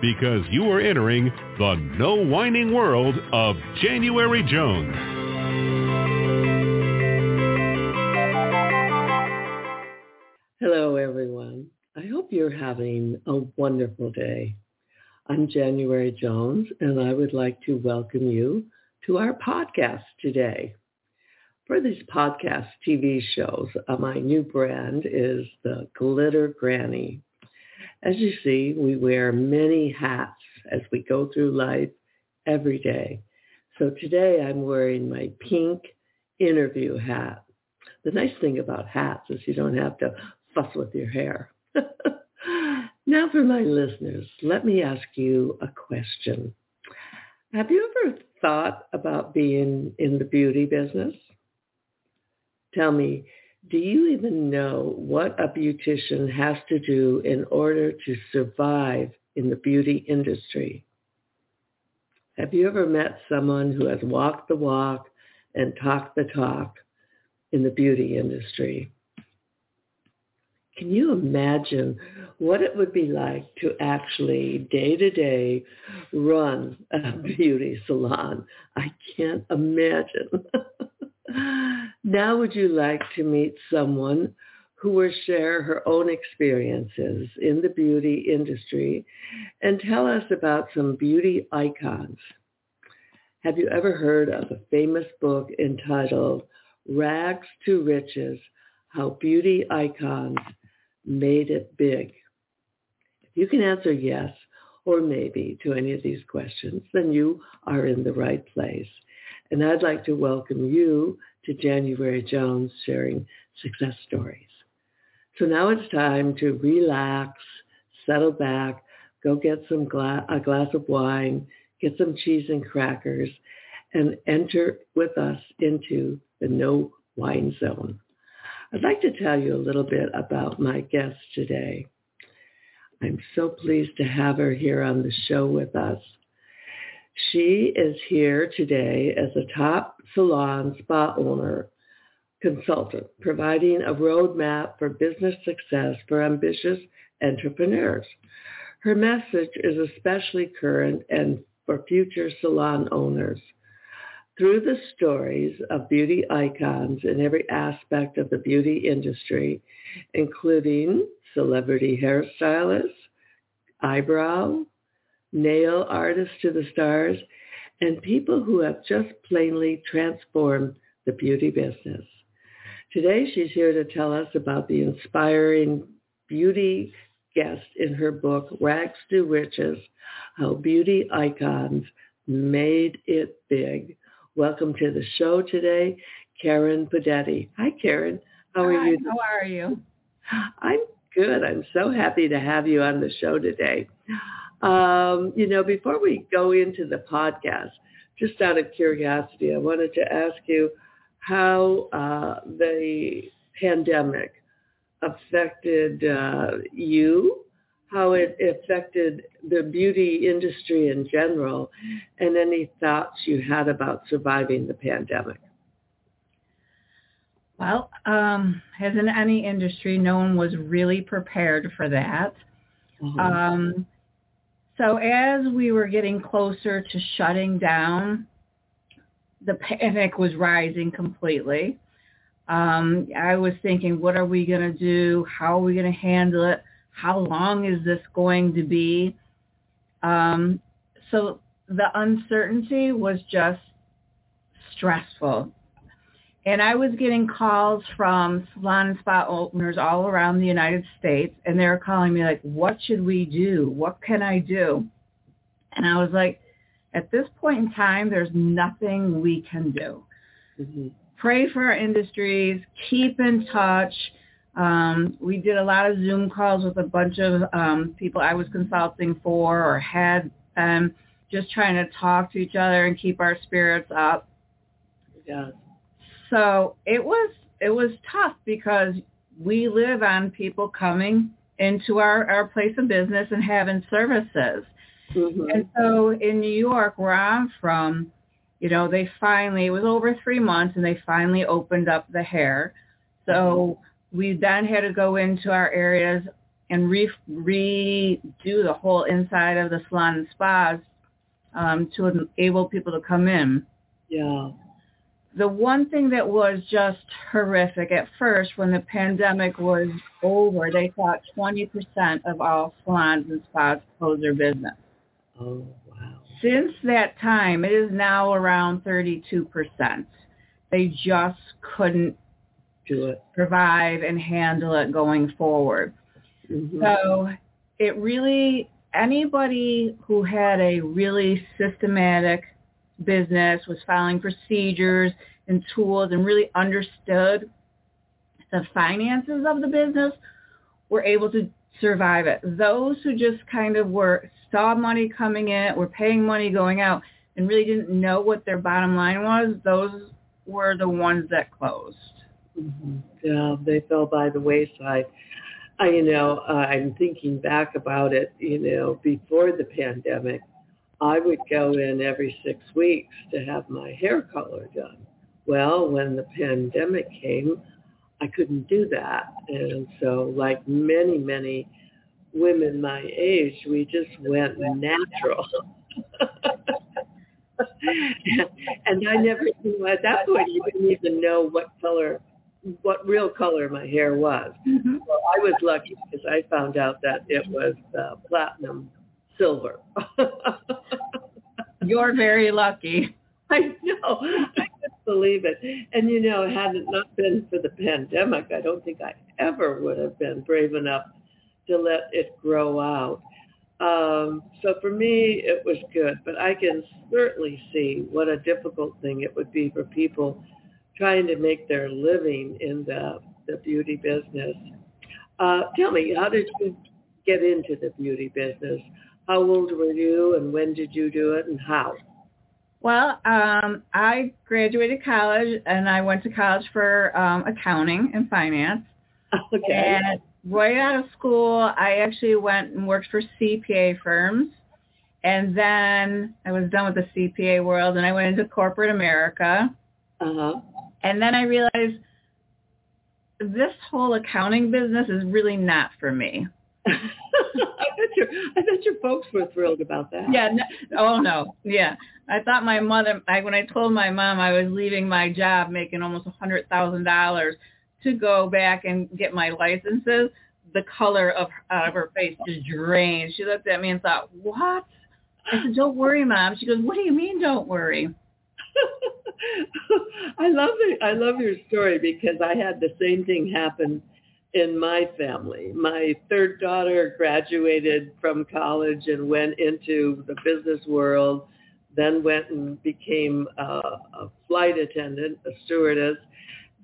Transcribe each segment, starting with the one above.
because you are entering the no whining world of January Jones. Hello, everyone. I hope you're having a wonderful day. I'm January Jones, and I would like to welcome you to our podcast today. For these podcast TV shows, uh, my new brand is the Glitter Granny. As you see, we wear many hats as we go through life every day. So today I'm wearing my pink interview hat. The nice thing about hats is you don't have to fuss with your hair. now for my listeners, let me ask you a question. Have you ever thought about being in the beauty business? Tell me, do you even know what a beautician has to do in order to survive in the beauty industry? Have you ever met someone who has walked the walk and talked the talk in the beauty industry? Can you imagine what it would be like to actually day to day run a beauty salon? I can't imagine. now would you like to meet someone who will share her own experiences in the beauty industry and tell us about some beauty icons? Have you ever heard of a famous book entitled Rags to Riches, How Beauty Icons Made It Big? If you can answer yes or maybe to any of these questions, then you are in the right place. And I'd like to welcome you to January Jones sharing success stories. So now it's time to relax, settle back, go get some gla- a glass of wine, get some cheese and crackers, and enter with us into the no wine zone. I'd like to tell you a little bit about my guest today. I'm so pleased to have her here on the show with us. She is here today as a top salon spa owner consultant, providing a roadmap for business success for ambitious entrepreneurs. Her message is especially current and for future salon owners. Through the stories of beauty icons in every aspect of the beauty industry, including celebrity hairstylists, eyebrow, nail artists to the stars, and people who have just plainly transformed the beauty business. Today she's here to tell us about the inspiring beauty guest in her book, Rags to Riches, How Beauty Icons Made It Big. Welcome to the show today, Karen Pudetti. Hi, Karen. How are Hi, you? How are you? I'm good. I'm so happy to have you on the show today. Um, you know, before we go into the podcast, just out of curiosity, I wanted to ask you how uh, the pandemic affected uh, you, how it affected the beauty industry in general, and any thoughts you had about surviving the pandemic. Well, um, as in any industry, no one was really prepared for that. Mm-hmm. Um, so as we were getting closer to shutting down, the panic was rising completely. Um, I was thinking, what are we going to do? How are we going to handle it? How long is this going to be? Um, so the uncertainty was just stressful. And I was getting calls from salon and spa owners all around the United States, and they were calling me like, what should we do? What can I do? And I was like, at this point in time, there's nothing we can do. Mm-hmm. Pray for our industries. Keep in touch. Um, we did a lot of Zoom calls with a bunch of um, people I was consulting for or had um, just trying to talk to each other and keep our spirits up. Yeah so it was it was tough because we live on people coming into our, our place of business and having services. Mm-hmm. And so in New York, where I'm from, you know, they finally, it was over three months and they finally opened up the hair. So we then had to go into our areas and re- redo the whole inside of the salon and spas um, to enable people to come in. Yeah the one thing that was just horrific at first when the pandemic was over, they thought 20% of all salons and spas closed their business. Oh, wow. Since that time, it is now around 32%. They just couldn't do it, survive and handle it going forward. Mm-hmm. So it really, anybody who had a really systematic business, was following procedures and tools and really understood the finances of the business were able to survive it. Those who just kind of were saw money coming in, were paying money going out, and really didn't know what their bottom line was, those were the ones that closed. Mm-hmm. Yeah, they fell by the wayside. I, you know, uh, I'm thinking back about it. You know, before the pandemic, I would go in every six weeks to have my hair color done. Well, when the pandemic came, I couldn't do that. And so like many, many women my age, we just went natural. and I never, you know, at that point, you didn't even know what color, what real color my hair was. Mm-hmm. So I was lucky because I found out that it was uh, platinum silver. You're very lucky. I know. I couldn't believe it. And you know, had it not been for the pandemic, I don't think I ever would have been brave enough to let it grow out. Um, so for me, it was good, but I can certainly see what a difficult thing it would be for people trying to make their living in the, the beauty business. Uh, tell me, how did you get into the beauty business? How old were you and when did you do it and how? Well, um, I graduated college and I went to college for um, accounting and finance. Okay. And right out of school, I actually went and worked for CPA firms. And then I was done with the CPA world and I went into corporate America. Uh-huh. And then I realized this whole accounting business is really not for me. I bet your I bet your folks were thrilled about that. Yeah. No, oh no. Yeah. I thought my mother. I, when I told my mom I was leaving my job, making almost a hundred thousand dollars, to go back and get my licenses, the color of out of her face just drained. She looked at me and thought, "What?" I said, "Don't worry, mom." She goes, "What do you mean, don't worry?" I love it. I love your story because I had the same thing happen in my family. My third daughter graduated from college and went into the business world, then went and became a, a flight attendant, a stewardess.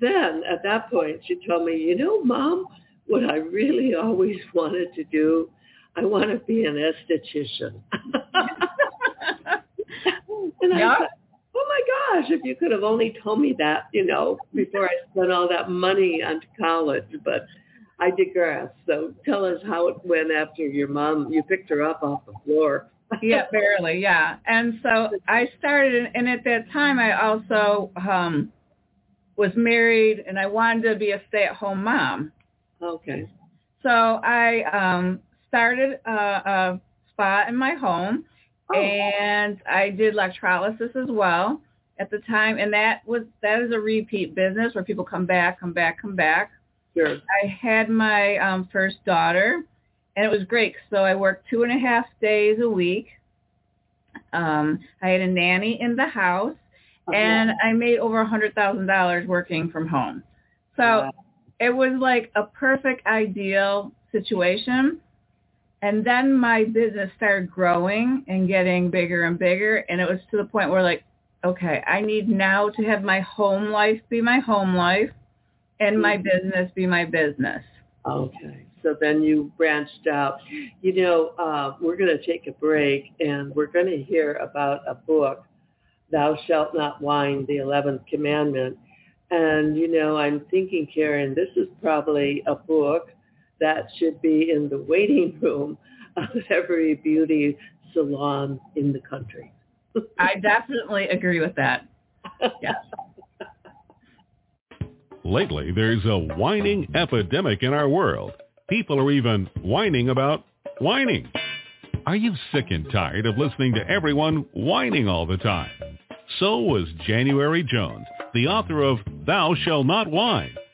Then at that point, she told me, you know, mom, what I really always wanted to do, I want to be an esthetician. and I thought, oh my gosh, if you could have only told me that, you know, before I spent all that money on college. But I digress. So tell us how it went after your mom, you picked her up off the floor. yeah, barely, yeah. And so I started, and at that time I also um was married, and I wanted to be a stay-at-home mom. Okay. So I um started a, a spa in my home, oh. and I did electrolysis as well at the time, and that was that is a repeat business where people come back, come back, come back. Sure. I had my um, first daughter, and it was great. So I worked two and a half days a week. Um, I had a nanny in the house, uh-huh. and I made over a hundred thousand dollars working from home. So wow. it was like a perfect ideal situation. And then my business started growing and getting bigger and bigger. And it was to the point where like, okay, I need now to have my home life be my home life and my business be my business. Okay. So then you branched out. You know, uh, we're going to take a break and we're going to hear about a book, Thou Shalt Not Whine, the 11th Commandment. And, you know, I'm thinking, Karen, this is probably a book that should be in the waiting room of every beauty salon in the country. I definitely agree with that. Yes. Lately, there's a whining epidemic in our world. People are even whining about whining. Are you sick and tired of listening to everyone whining all the time? So was January Jones, the author of Thou Shall Not Whine,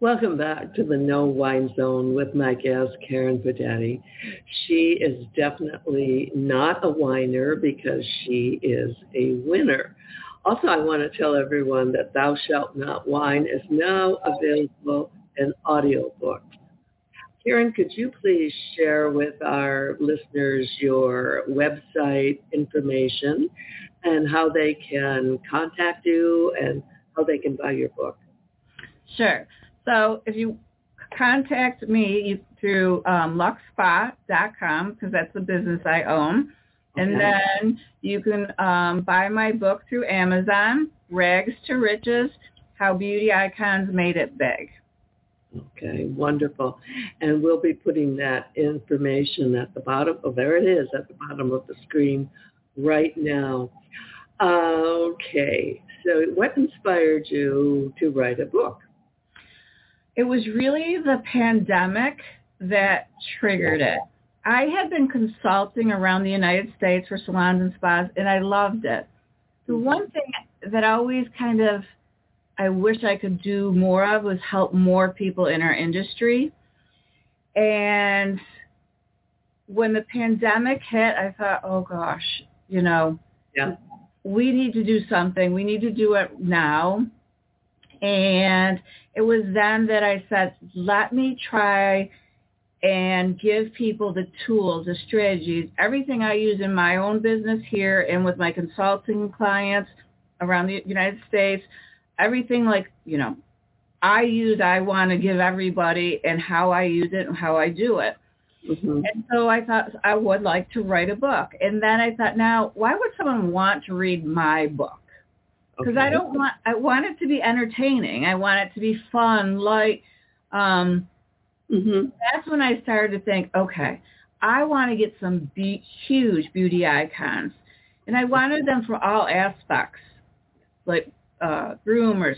Welcome back to the No Wine Zone with my guest, Karen Pudetti. She is definitely not a whiner because she is a winner. Also, I want to tell everyone that Thou Shalt Not Whine is now available in audiobook. Karen, could you please share with our listeners your website information and how they can contact you and how they can buy your book? Sure. So if you contact me through um, luxspa.com, because that's the business I own, okay. and then you can um, buy my book through Amazon, Rags to Riches, How Beauty Icons Made It Big. Okay, wonderful. And we'll be putting that information at the bottom. Oh, there it is at the bottom of the screen right now. Okay, so what inspired you to write a book? It was really the pandemic that triggered it. I had been consulting around the United States for salons and spas, and I loved it. The mm-hmm. one thing that I always kind of I wish I could do more of was help more people in our industry. And when the pandemic hit, I thought, oh gosh, you know, yeah. we need to do something. We need to do it now. And it was then that I said, let me try and give people the tools, the strategies, everything I use in my own business here and with my consulting clients around the United States, everything like, you know, I use, I want to give everybody and how I use it and how I do it. Mm-hmm. And so I thought I would like to write a book. And then I thought, now, why would someone want to read my book? Because okay. I don't want I want it to be entertaining. I want it to be fun, light. Um, mm-hmm. That's when I started to think, okay, I want to get some be- huge beauty icons, and I wanted them for all aspects, like uh, groomers,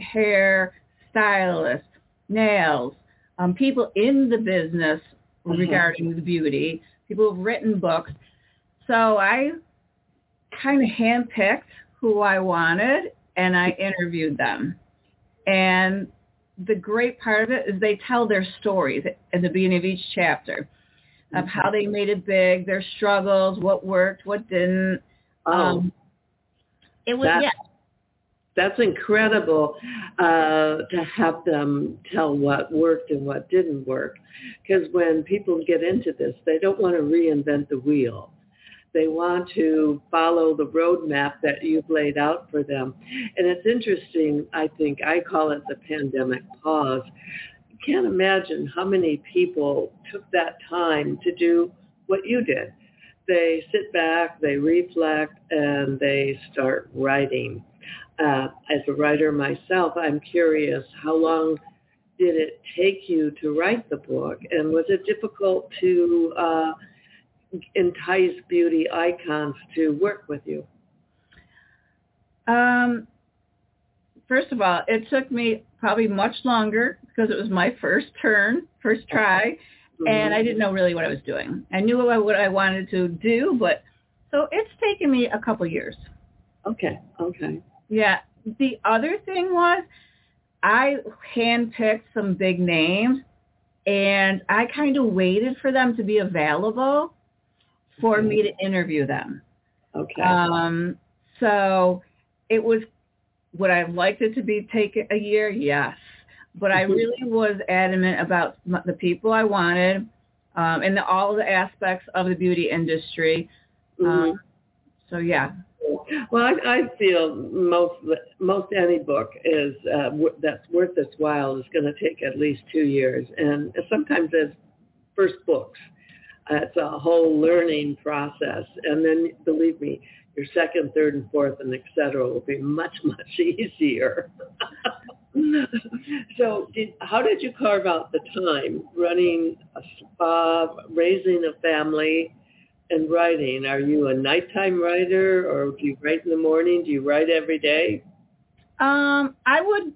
hair, stylists, nails, um, people in the business mm-hmm. regarding the beauty, people who've written books. So I kind of handpicked who I wanted and I interviewed them. And the great part of it is they tell their stories at the beginning of each chapter of mm-hmm. how they made it big, their struggles, what worked, what didn't. Oh, um, it was yeah. That's incredible uh, to have them tell what worked and what didn't work. Because when people get into this, they don't want to reinvent the wheel. They want to follow the roadmap that you've laid out for them. And it's interesting, I think, I call it the pandemic pause. You can't imagine how many people took that time to do what you did. They sit back, they reflect, and they start writing. Uh, as a writer myself, I'm curious, how long did it take you to write the book? And was it difficult to uh, entice beauty icons to work with you? Um, first of all, it took me probably much longer because it was my first turn, first try, mm-hmm. and I didn't know really what I was doing. I knew what I wanted to do, but so it's taken me a couple years. Okay, okay. Yeah. The other thing was I handpicked some big names and I kind of waited for them to be available for me to interview them. Okay. Um, so it was, would I have liked it to be take a year? Yes. But I really was adamant about the people I wanted um, and the, all the aspects of the beauty industry. Mm-hmm. Um, so yeah. Well, I, I feel most most any book is uh, that's worth its while is going to take at least two years, and sometimes as first books, it's a whole learning process. And then, believe me, your second, third, and fourth, and et cetera, will be much, much easier. so did, how did you carve out the time running a spa, raising a family, and writing? Are you a nighttime writer or do you write in the morning? Do you write every day? Um, I would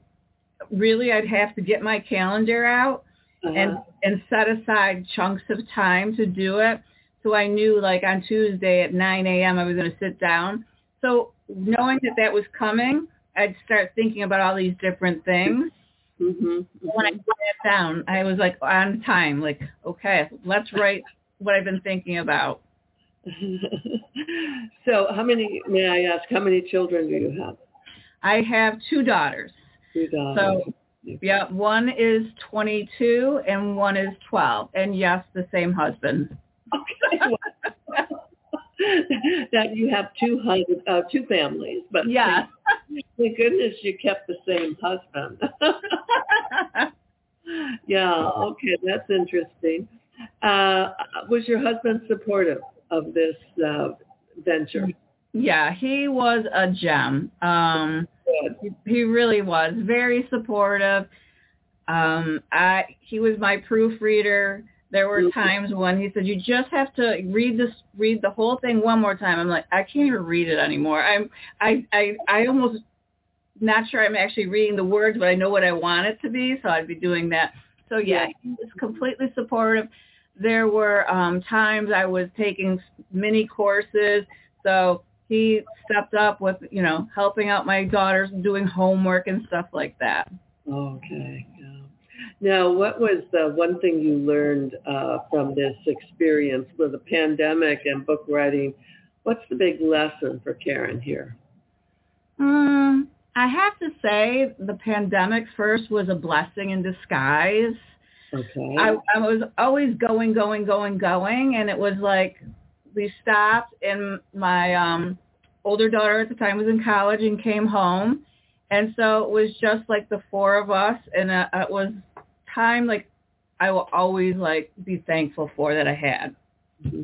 really, I'd have to get my calendar out uh-huh. and and set aside chunks of time to do it. So I knew like on Tuesday at 9 a.m. I was going to sit down. So knowing that that was coming, I'd start thinking about all these different things. Mm-hmm, mm-hmm. When I sat down, I was like on time, like, okay, let's write what I've been thinking about. so how many, may I ask, how many children do you have? I have two daughters. Two daughters. So yeah, one is 22 and one is 12. And yes, the same husband. Okay. that you have two husband, uh, two families, but yeah, thank goodness you kept the same husband. yeah, okay, that's interesting. Uh, was your husband supportive of this uh, venture? Yeah, he was a gem. Um, he, he really was very supportive. Um, I he was my proofreader. There were mm-hmm. times when he said, "You just have to read this, read the whole thing one more time." I'm like, I can't even read it anymore. I'm, I, I, I almost not sure I'm actually reading the words, but I know what I want it to be, so I'd be doing that. So yeah, he was completely supportive. There were um, times I was taking mini courses, so he stepped up with, you know, helping out my daughters doing homework and stuff like that. Okay. Now, what was the one thing you learned uh, from this experience with the pandemic and book writing? What's the big lesson for Karen here? Um, I have to say the pandemic first was a blessing in disguise. Okay. I, I was always going, going, going, going, and it was like we stopped and my um older daughter at the time was in college and came home and so it was just like the four of us and uh, it was time like I will always like be thankful for that I had. Mm-hmm.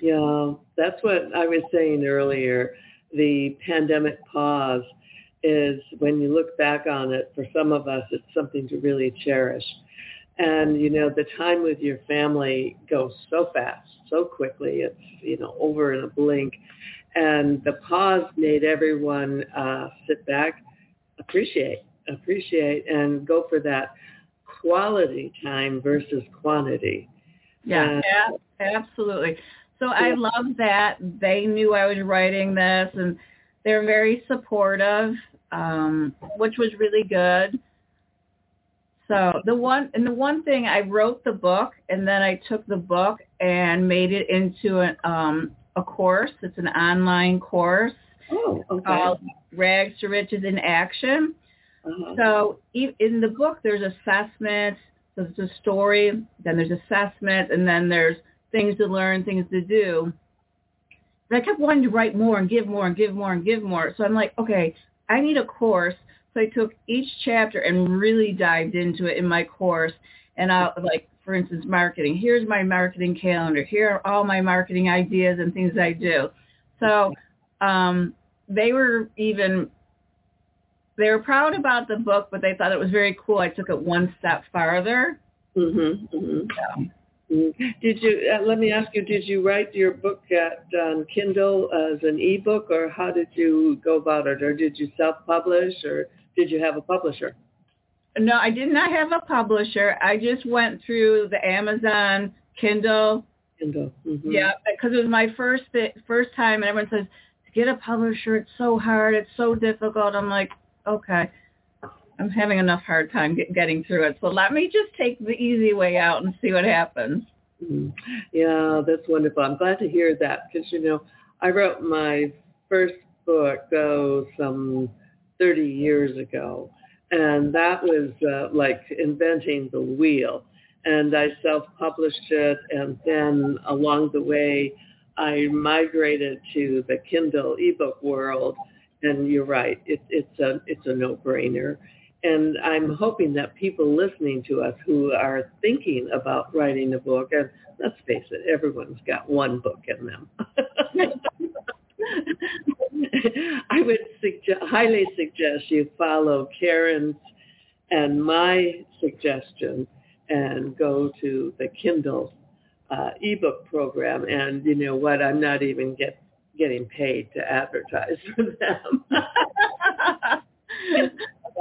Yeah, that's what I was saying earlier. The pandemic pause is when you look back on it, for some of us, it's something to really cherish. And, you know, the time with your family goes so fast, so quickly. It's, you know, over in a blink. And the pause made everyone uh, sit back, appreciate, appreciate, and go for that quality time versus quantity. Yeah, uh, absolutely. So I love that they knew I was writing this and they're very supportive, um, which was really good. So the one and the one thing I wrote the book and then I took the book and made it into an, um, a course. It's an online course oh, okay. called Rags to Riches in Action. Uh-huh. So in the book, there's assessments. So there's a story, then there's assessment, and then there's things to learn, things to do. And I kept wanting to write more and give more and give more and give more. So I'm like, okay, I need a course. So I took each chapter and really dived into it in my course. And I like, for instance, marketing. Here's my marketing calendar. Here are all my marketing ideas and things I do. So um, they were even they were proud about the book, but they thought it was very cool. I took it one step farther. Mhm. mhm. Mm-hmm. Did you? Uh, let me ask you. Did you write your book at um, Kindle as an ebook, or how did you go about it? Or did you self-publish, or did you have a publisher? No, I did not have a publisher. I just went through the Amazon Kindle. Kindle. Mm-hmm. Yeah, because it was my first first time, and everyone says to get a publisher, it's so hard, it's so difficult. I'm like, okay, I'm having enough hard time get, getting through it. So let me just take the easy way out and see what happens. Mm-hmm. Yeah, that's wonderful. I'm glad to hear that because, you know, I wrote my first book, oh, some 30 years ago. And that was uh, like inventing the wheel. And I self-published it. And then along the way, I migrated to the Kindle ebook world and you're right. It, it's a it's a no-brainer. And I'm hoping that people listening to us who are thinking about writing a book, and let's face it, everyone's got one book in them. I would suggest, highly suggest you follow Karen's and my suggestion and go to the Kindle uh, ebook program. And you know what? I'm not even get getting paid to advertise for them.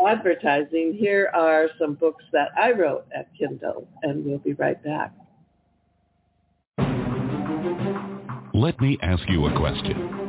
Advertising, here are some books that I wrote at Kindle, and we'll be right back. Let me ask you a question.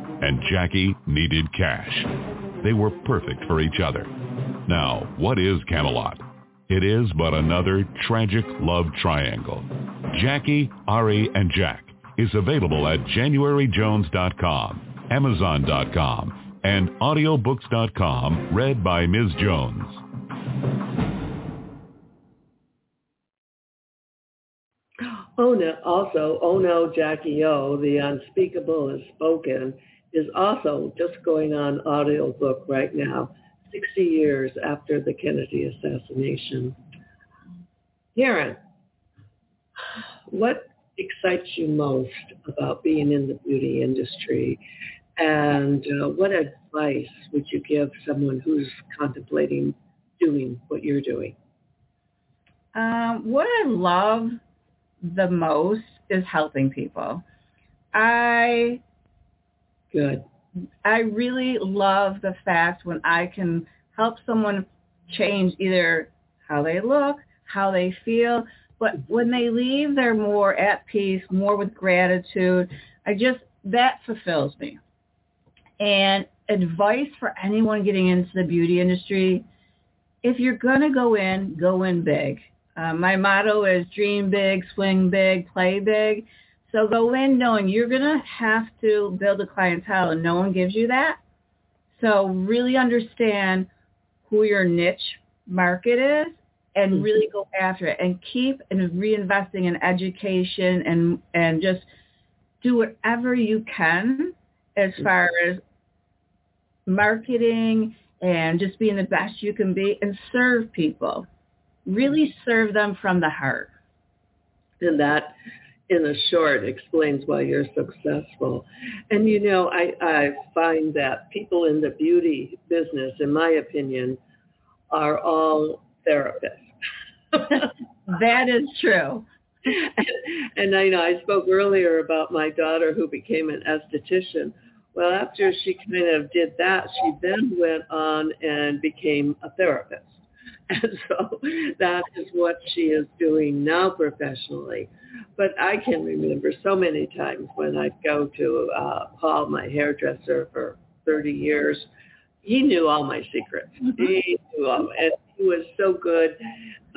and Jackie needed cash. They were perfect for each other. Now, what is Camelot? It is but another tragic love triangle. Jackie, Ari, and Jack is available at januaryjones.com, amazon.com, and audiobooks.com, read by Ms. Jones. Oh no, also, Oh No, Jackie O, The Unspeakable is Spoken, is also just going on audiobook right now, 60 years after the Kennedy assassination. Karen, what excites you most about being in the beauty industry and uh, what advice would you give someone who's contemplating doing what you're doing? Um, what I love the most is helping people. I good. I really love the fact when I can help someone change either how they look, how they feel, but when they leave, they're more at peace, more with gratitude. I just that fulfills me. And advice for anyone getting into the beauty industry, if you're going to go in, go in big. Uh, my motto is dream big, swing big, play big. So go in knowing you're going to have to build a clientele and no one gives you that. So really understand who your niche market is and mm-hmm. really go after it and keep and reinvesting in education and and just do whatever you can as mm-hmm. far as marketing and just being the best you can be and serve people. Really serve them from the heart. And that in a short explains why you're successful. And you know, I, I find that people in the beauty business, in my opinion, are all therapists. that is true. and, and I know I spoke earlier about my daughter who became an esthetician. Well, after she kind of did that, she then went on and became a therapist. And so that is what she is doing now professionally. But I can remember so many times when I'd go to uh, Paul, my hairdresser for 30 years, he knew all my secrets. Mm-hmm. He knew all, and he was so good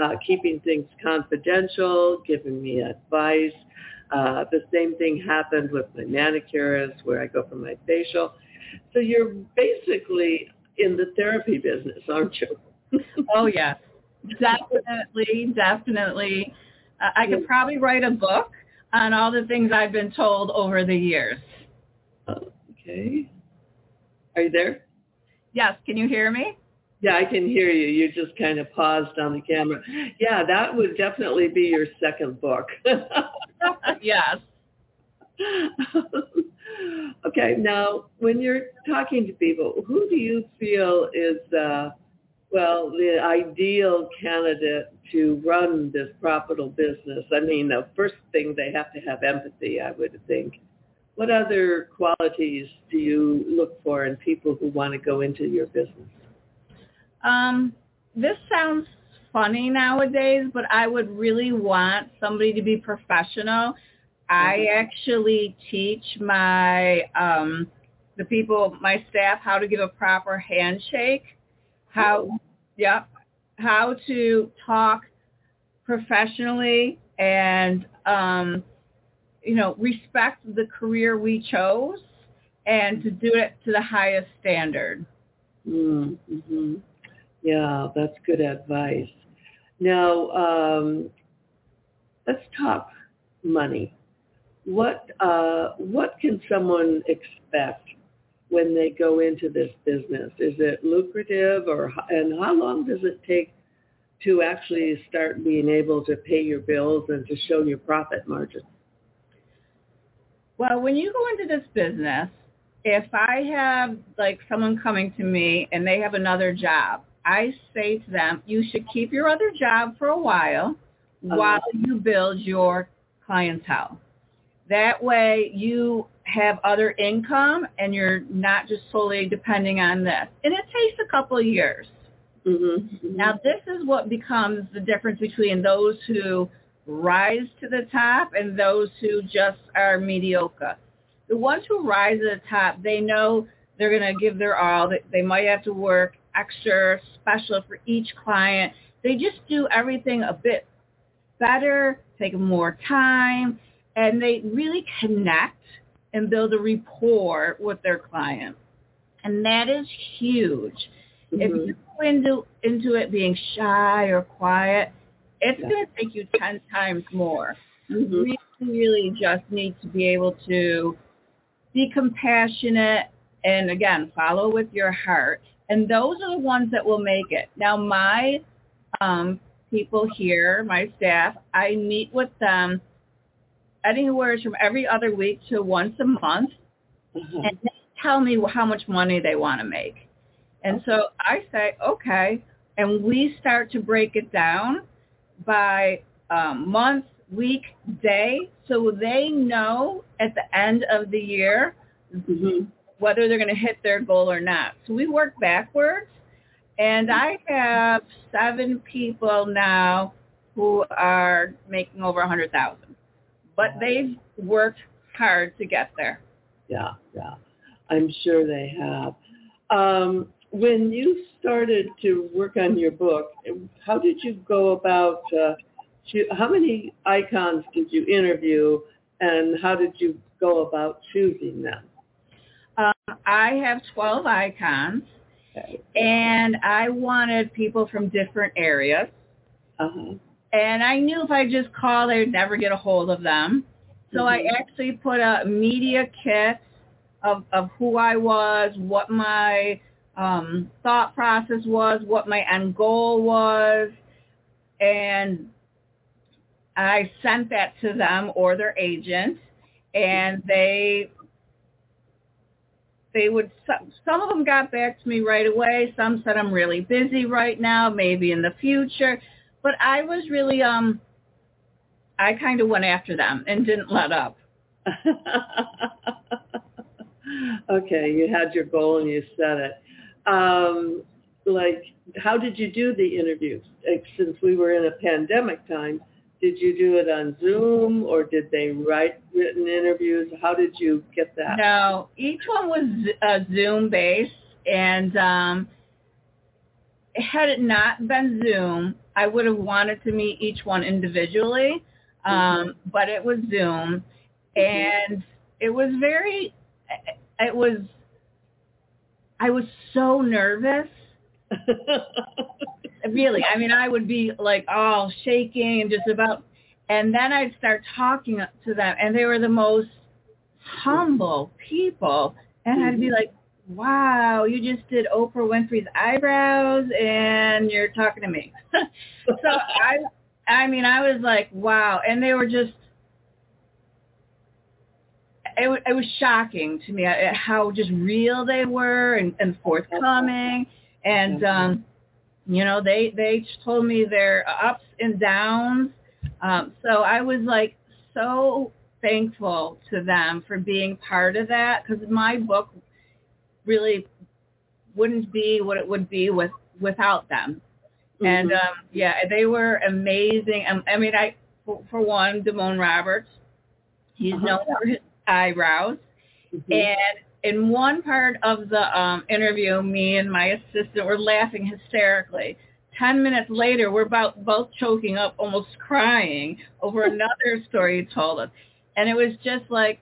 uh, keeping things confidential, giving me advice. Uh, the same thing happened with my manicurist where I go for my facial. So you're basically in the therapy business, aren't you? Oh yeah, definitely, definitely. Uh, I could probably write a book on all the things I've been told over the years. Okay. Are you there? Yes. Can you hear me? Yeah, I can hear you. You just kind of paused on the camera. Yeah, that would definitely be your second book. yes. okay, now when you're talking to people, who do you feel is uh, well, the ideal candidate to run this profitable business, I mean, the first thing they have to have empathy, I would think. What other qualities do you look for in people who want to go into your business? Um, this sounds funny nowadays, but I would really want somebody to be professional. I mm-hmm. actually teach my um, the people, my staff, how to give a proper handshake how yeah how to talk professionally and um, you know respect the career we chose and to do it to the highest standard. Mm-hmm. Yeah, that's good advice. Now, um, let's talk money. What uh, what can someone expect when they go into this business? Is it lucrative or, and how long does it take to actually start being able to pay your bills and to show your profit margin? Well, when you go into this business, if I have like someone coming to me and they have another job, I say to them, you should keep your other job for a while uh-huh. while you build your clientele. That way you have other income and you're not just solely depending on this. And it takes a couple of years. Mm-hmm. mm-hmm. Now this is what becomes the difference between those who rise to the top and those who just are mediocre. The ones who rise to the top, they know they're going to give their all. They might have to work extra special for each client. They just do everything a bit better, take more time, and they really connect and build a rapport with their client. And that is huge. Mm-hmm. If you go into, into it being shy or quiet, it's yeah. going to take you 10 times more. Mm-hmm. You really, really just need to be able to be compassionate and again, follow with your heart. And those are the ones that will make it. Now my um, people here, my staff, I meet with them anywhere from every other week to once a month, mm-hmm. and they tell me how much money they want to make. And so I say, okay, and we start to break it down by um, month, week, day, so they know at the end of the year mm-hmm. whether they're going to hit their goal or not. So we work backwards, and I have seven people now who are making over a hundred thousand but they've worked hard to get there. Yeah, yeah. I'm sure they have. Um, when you started to work on your book, how did you go about, uh, how many icons did you interview and how did you go about choosing them? Um, I have 12 icons Okay. And I wanted people from different areas. Uh-huh. And I knew if I just called, I would never get a hold of them. So mm-hmm. I actually put a media kit of, of who I was, what my um, thought process was, what my end goal was, and I sent that to them or their agent, and they they would some, some of them got back to me right away. Some said I'm really busy right now, maybe in the future. But I was really um I kind of went after them and didn't let up. okay, you had your goal and you set it. Um, like, how did you do the interviews? Like, since we were in a pandemic time, did you do it on Zoom or did they write written interviews? How did you get that? No, each one was uh, Zoom based, and um, had it not been Zoom, I would have wanted to meet each one individually, um, mm-hmm. but it was Zoom, and it was very, it was, I was so nervous. really, I mean, I would be like all shaking and just about, and then I'd start talking to them, and they were the most humble people, and I'd be mm-hmm. like, wow, you just did Oprah Winfrey's eyebrows and you're talking to me. so I, I mean, I was like, wow. And they were just, it, it was shocking to me uh, how just real they were and, and forthcoming. And, mm-hmm. um, you know, they, they told me their ups and downs. Um, so I was like so thankful to them for being part of that because my book really wouldn't be what it would be with without them. Mm-hmm. And um, yeah, they were amazing. Um, I mean, I for, for one, Damone Roberts, he's uh-huh. known for his eyebrows, mm-hmm. and in one part of the um, interview, me and my assistant were laughing hysterically. Ten minutes later, we're about both choking up, almost crying over another story he told us, and it was just like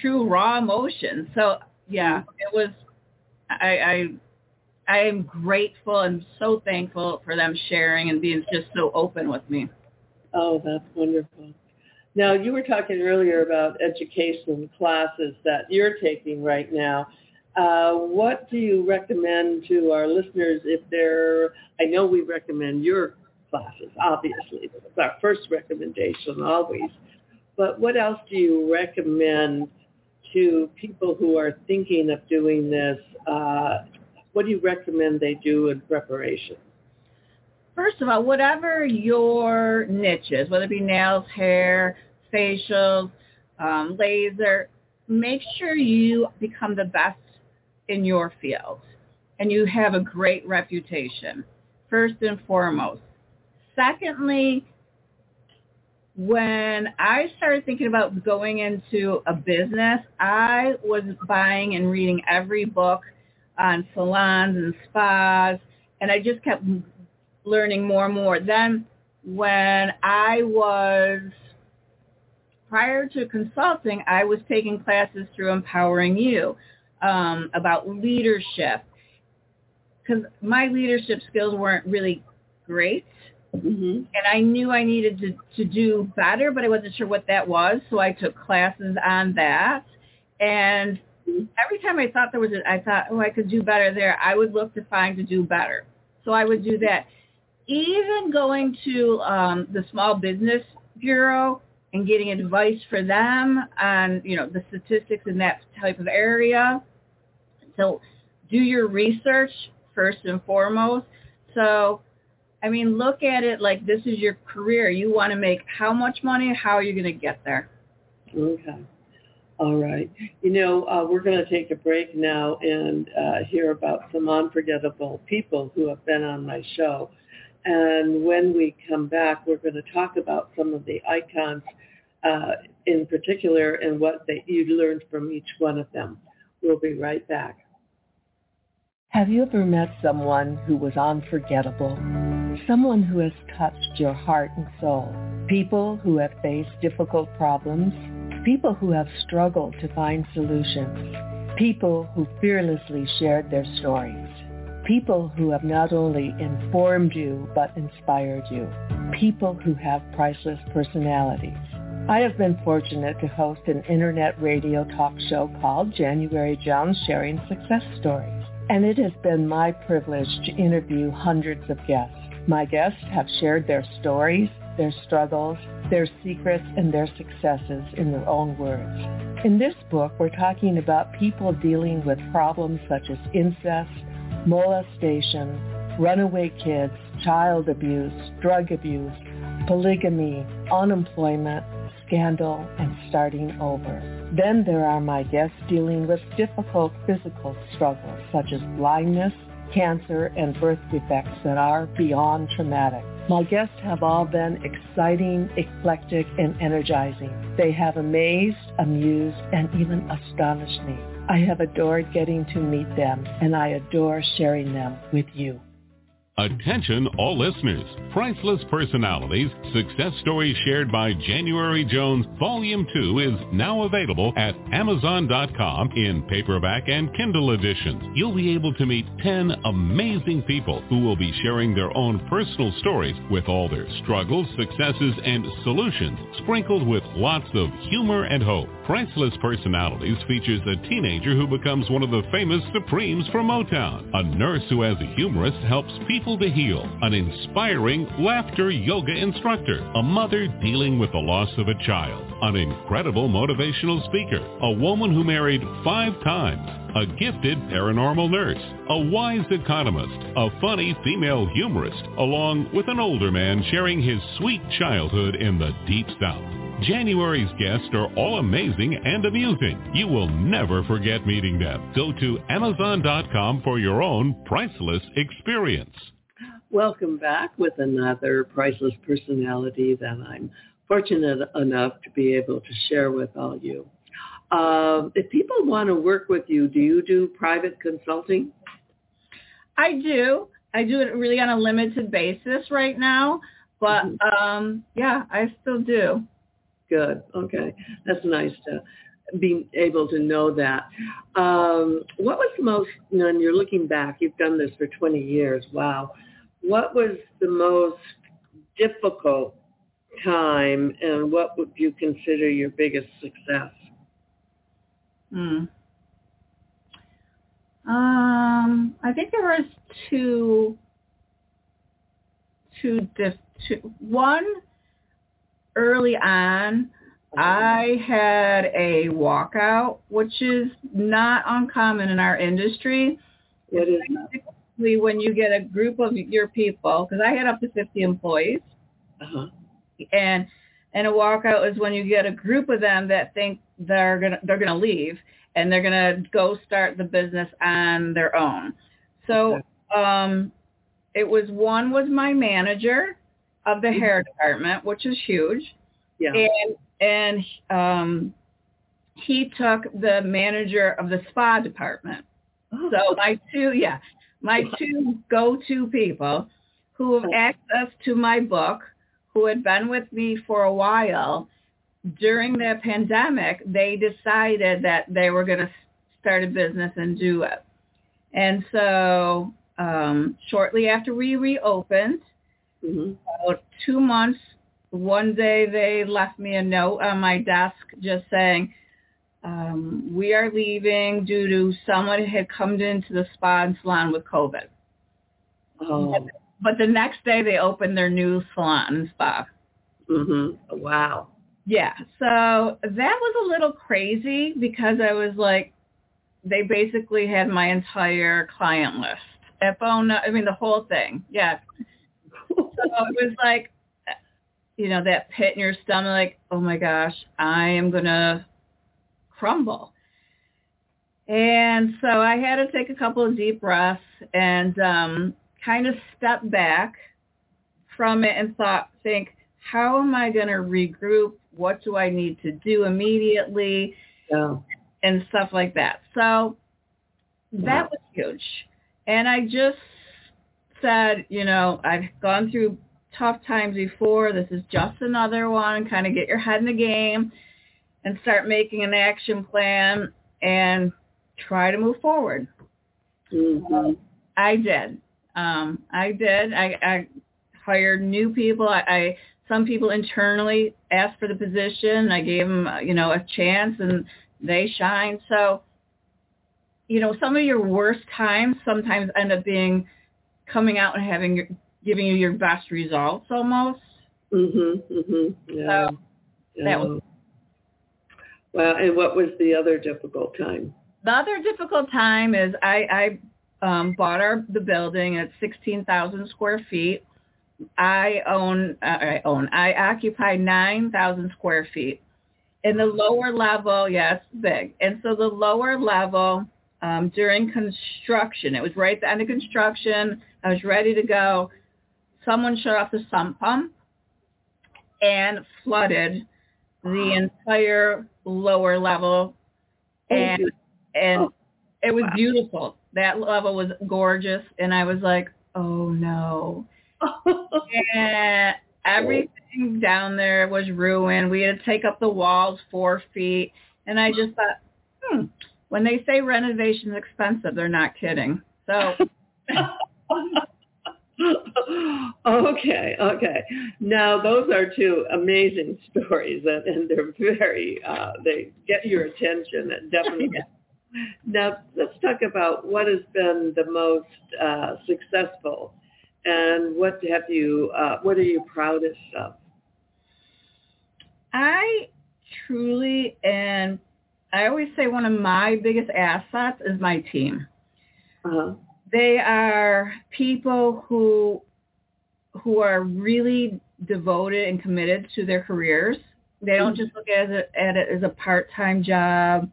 true raw emotion. So yeah, it was. I, I I am grateful and so thankful for them sharing and being just so open with me. Oh, that's wonderful. Now, you were talking earlier about education classes that you're taking right now. Uh, what do you recommend to our listeners if they're, I know we recommend your classes, obviously. That's our first recommendation always. But what else do you recommend to people who are thinking of doing this, uh, what do you recommend they do in preparation? First of all, whatever your niche is, whether it be nails, hair, facials, um, laser, make sure you become the best in your field and you have a great reputation, first and foremost. Secondly, when I started thinking about going into a business, I was buying and reading every book on salons and spas, and I just kept learning more and more. Then when I was, prior to consulting, I was taking classes through Empowering You um, about leadership because my leadership skills weren't really great. Mm-hmm. And I knew I needed to, to do better, but I wasn't sure what that was. So I took classes on that. And every time I thought there was, a, I thought, oh, I could do better there. I would look to find to do better. So I would do that. Even going to um, the Small Business Bureau and getting advice for them on, you know, the statistics in that type of area. So do your research first and foremost. So I mean, look at it like this is your career. You want to make how much money? How are you going to get there? Okay. All right. You know, uh, we're going to take a break now and uh, hear about some unforgettable people who have been on my show. And when we come back, we're going to talk about some of the icons uh, in particular and what they, you learned from each one of them. We'll be right back. Have you ever met someone who was unforgettable? Someone who has touched your heart and soul? People who have faced difficult problems? People who have struggled to find solutions? People who fearlessly shared their stories. People who have not only informed you, but inspired you. People who have priceless personalities. I have been fortunate to host an internet radio talk show called January Jones Sharing Success Stories. And it has been my privilege to interview hundreds of guests. My guests have shared their stories, their struggles, their secrets, and their successes in their own words. In this book, we're talking about people dealing with problems such as incest, molestation, runaway kids, child abuse, drug abuse, polygamy, unemployment, scandal, and starting over. Then there are my guests dealing with difficult physical struggles such as blindness, cancer, and birth defects that are beyond traumatic. My guests have all been exciting, eclectic, and energizing. They have amazed, amused, and even astonished me. I have adored getting to meet them, and I adore sharing them with you. Attention all listeners. Priceless Personalities, Success Stories Shared by January Jones, Volume 2 is now available at Amazon.com in paperback and Kindle editions. You'll be able to meet 10 amazing people who will be sharing their own personal stories with all their struggles, successes, and solutions, sprinkled with lots of humor and hope. Priceless Personalities features a teenager who becomes one of the famous Supremes from Motown, a nurse who as a humorist helps people to heal, an inspiring laughter yoga instructor, a mother dealing with the loss of a child, an incredible motivational speaker, a woman who married five times, a gifted paranormal nurse, a wise economist, a funny female humorist, along with an older man sharing his sweet childhood in the deep south. January's guests are all amazing and amusing. You will never forget meeting them. Go to Amazon.com for your own priceless experience. Welcome back with another priceless personality that I'm fortunate enough to be able to share with all you. Um, if people want to work with you, do you do private consulting? I do. I do it really on a limited basis right now, but mm-hmm. um, yeah, I still do. Good. Okay. That's nice to be able to know that. Um, what was the most, you know, and you're looking back, you've done this for 20 years. Wow. What was the most difficult time and what would you consider your biggest success? Hmm. Um, I think there was two, two, diff, two one early on, I had a walkout, which is not uncommon in our industry. It is basically when you get a group of your people, because I had up to 50 employees, uh-huh. and and a walkout is when you get a group of them that think they're gonna they're gonna leave and they're gonna go start the business on their own. So um, it was one was my manager of the hair department, which is huge. Yeah. And and um, he took the manager of the spa department. Oh. So my two, yeah, my two go-to people who have access to my book, who had been with me for a while, during the pandemic, they decided that they were going to start a business and do it. And so um, shortly after we reopened, Mm-hmm. About two months, one day they left me a note on my desk just saying, um, we are leaving due to someone had come into the spa and salon with COVID. Oh. But, the next day they opened their new salon and spa. Mm-hmm. Wow. Yeah. So that was a little crazy because I was like, they basically had my entire client list. That phone, I mean, the whole thing. Yeah so it was like, you know, that pit in your stomach, like, oh my gosh, I am going to crumble. And so I had to take a couple of deep breaths and um, kind of step back from it and thought, think, how am I going to regroup? What do I need to do immediately? Yeah. And stuff like that. So that was huge. And I just said, you know, I've gone through tough times before. This is just another one. Kind of get your head in the game and start making an action plan and try to move forward. Mm-hmm. I did. Um, I did. I, I hired new people. I, I some people internally asked for the position. I gave them, you know, a chance, and they shined. So, you know, some of your worst times sometimes end up being coming out and having your, giving you your best results almost. Mhm. Mhm. Yeah. So that was Well, and what was the other difficult time? the other difficult time is I, I um, bought our the building at sixteen thousand square feet. I own uh, I own I occupy nine thousand square feet. In the lower level, yes, big. And so the lower level um, during construction, it was right at the end of construction. I was ready to go. Someone shut off the sump pump and flooded the entire lower level and and Oh, it was wow. beautiful. That level was gorgeous and I was like, "Oh no." And everything down there was ruined. We had to take up the walls 4 feet and I just thought, "Hmm, when they say renovation is expensive, they're not kidding." So, okay, okay. Now those are two amazing stories, and, and they're very uh, they get your attention and definitely. Now let's talk about what has been the most uh, successful, and what have you? Uh, what are you proudest of? I truly and I always say one of my biggest assets is my team. Uh-huh. They are people who who are really devoted and committed to their careers. They don't just look at it, at it as a part-time job.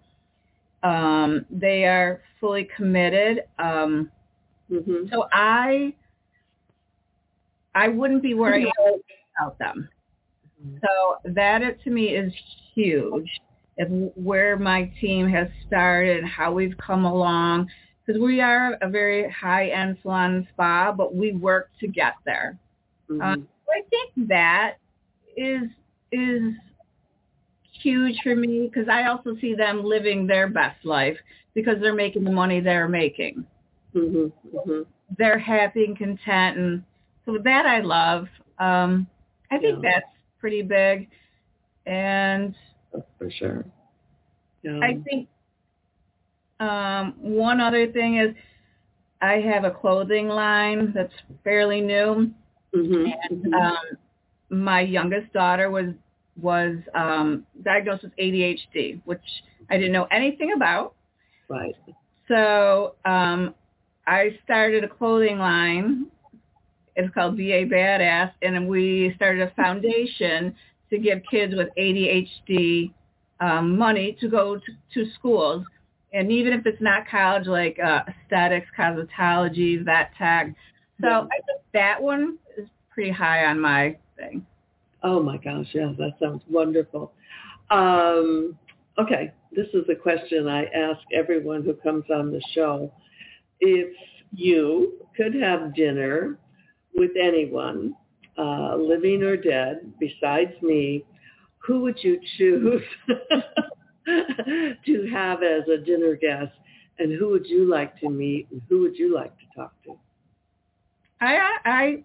Um, they are fully committed. Um, Mm-hmm. so I I wouldn't be where I am without them. So that it to me is huge. If where my team has started, how we've come along, because we are a very high end salon spa, but we work to get there. Mhm. Um, I think that is is huge for me because I also see them living their best life because they're making the money they're making. Mhm. Mhm. They're happy and content, and so that I love. Um, I think Yeah. that's pretty big, and That's for sure. Yeah. I think um, one other thing is I have a clothing line that's fairly new, Mhm. and Mhm. um, my youngest daughter was was um, diagnosed with ADHD, which I didn't know anything about. right. So um, I started a clothing line. It's called VA Badass, and we started a foundation to give kids with ADHD um, money to go to, to schools. And even if it's not college, like uh, aesthetics, cosmetology, vet tech. So Yeah. I think that one is pretty high on my thing. Oh my gosh, yeah, that sounds wonderful. Um, okay, this is a question I ask everyone who comes on the show. If you could have dinner with anyone, uh, living or dead, besides me, who would you choose to have as a dinner guest? And who would you like to meet? And who would you like to talk to? I, I, I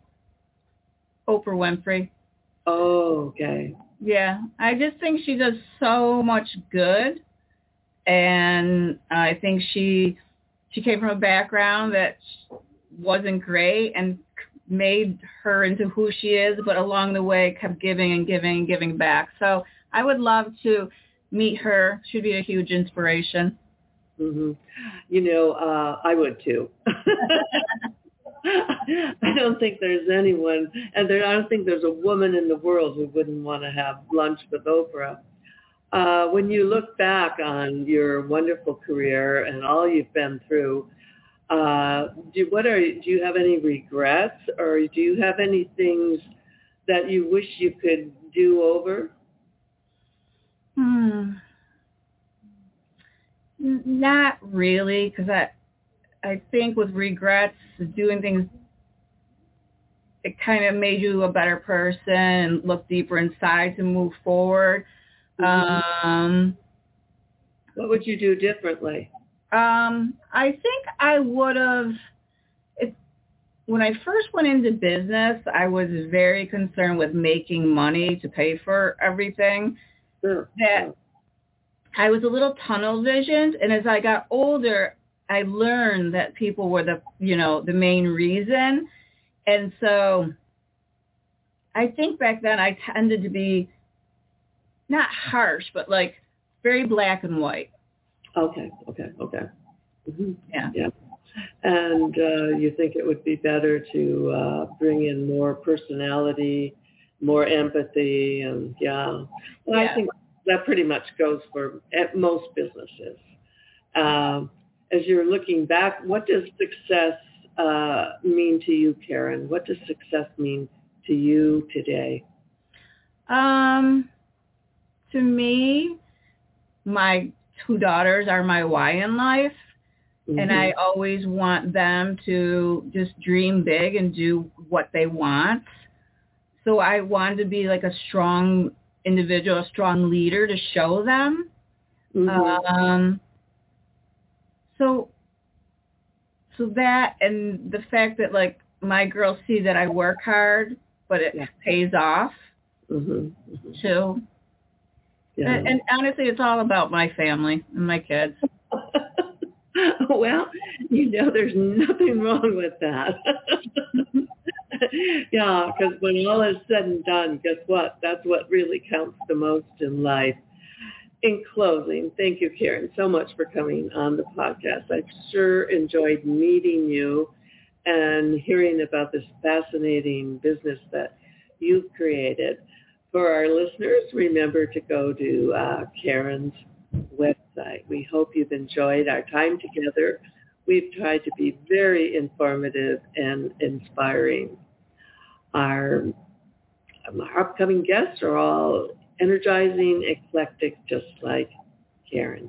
Oprah Winfrey. Oh, okay. Yeah, I just think she does so much good, and I think she she came from a background that wasn't great and made her into who she is, but along the way kept giving and giving and giving back. So I would love to meet her. She'd be a huge inspiration. Mm-hmm. You know, uh, I would too. I don't think there's anyone, and there, I don't think there's a woman in the world who wouldn't want to have lunch with Oprah. Uh, when you look back on your wonderful career and all you've been through, uh, do what are do you have any regrets, or do you have any things that you wish you could do over? Hmm. Not really, because I, I think with regrets, doing things, it kind of made you a better person and look deeper inside to move forward. Mhm. Um, What would you do differently? Um, I think I would have. When I first went into business, I was very concerned with making money to pay for everything. Sure. That I was a little tunnel visioned, and as I got older, I learned that people were the you know the main reason, and so I think back then I tended to be not harsh, but like very black and white. Okay, okay, okay. Mm-hmm. Yeah. Yeah. And uh, you think it would be better to uh, bring in more personality, more empathy, and yeah. Well, yeah. I think that pretty much goes for at most businesses. Um, as you're looking back, what does success uh, mean to you, Karen? What does success mean to you today? Um, to me, my two daughters are my why in life. Mm-hmm. And I always want them to just dream big and do what they want. So I wanted to be like a strong individual, a strong leader to show them. Mm-hmm. Um, so, so that and the fact that like my girls see that I work hard, but it Yeah. pays off hmm hmm too. Yeah. And, and honestly, it's all about my family and my kids. well, you know, there's nothing wrong with that. yeah, because when all is said and done, guess what? That's what really counts the most in life. In closing, thank you, Karen, so much for coming on the podcast. I've sure enjoyed meeting you and hearing about this fascinating business that you've created. For our listeners, remember to go to uh, Karen's website. We hope you've enjoyed our time together. We've tried to be very informative and inspiring. Our, our upcoming guests are all energizing, eclectic, just like Karen.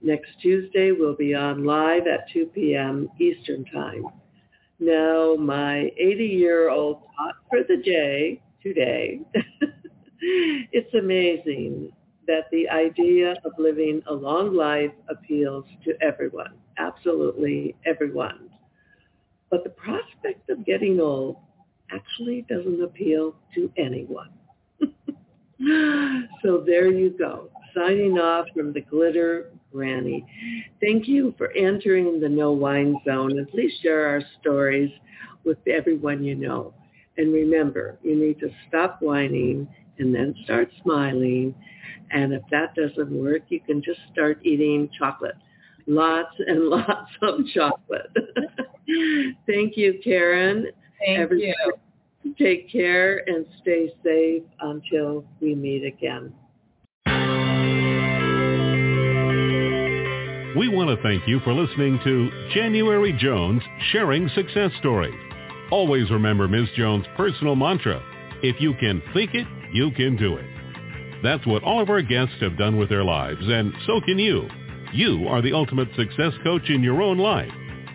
Next Tuesday, we'll be on live at 2 p.m. Eastern Time. Now, my 80-year-old thought for the day today, it's amazing that the idea of living a long life appeals to everyone, absolutely everyone. But the prospect of getting old actually doesn't appeal to anyone. so there you go. Signing off from the Glitter Granny. Thank you for entering the No Whine Zone and please share our stories with everyone you know. And remember, you need to stop whining and then start smiling. And if that doesn't work, you can just start eating chocolate. Lots and lots of chocolate. Thank you, Karen. Thank Everybody you. Take care and stay safe until we meet again. We want to thank you for listening to January Jones Sharing Success Stories. Always remember Ms. Jones' personal mantra, if you can think it, you can do it. That's what all of our guests have done with their lives, and so can you. You are the ultimate success coach in your own life.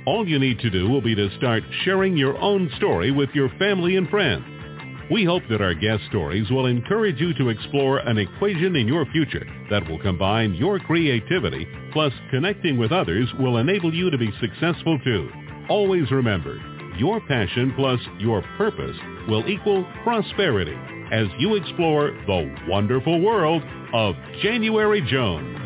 All you need to do will be to start sharing your own story with your family and friends. We hope that our guest stories will encourage you to explore an equation in your future that will combine your creativity plus connecting with others will enable you to be successful too. Always remember, your passion plus your purpose will equal prosperity as you explore the wonderful world of January Jones.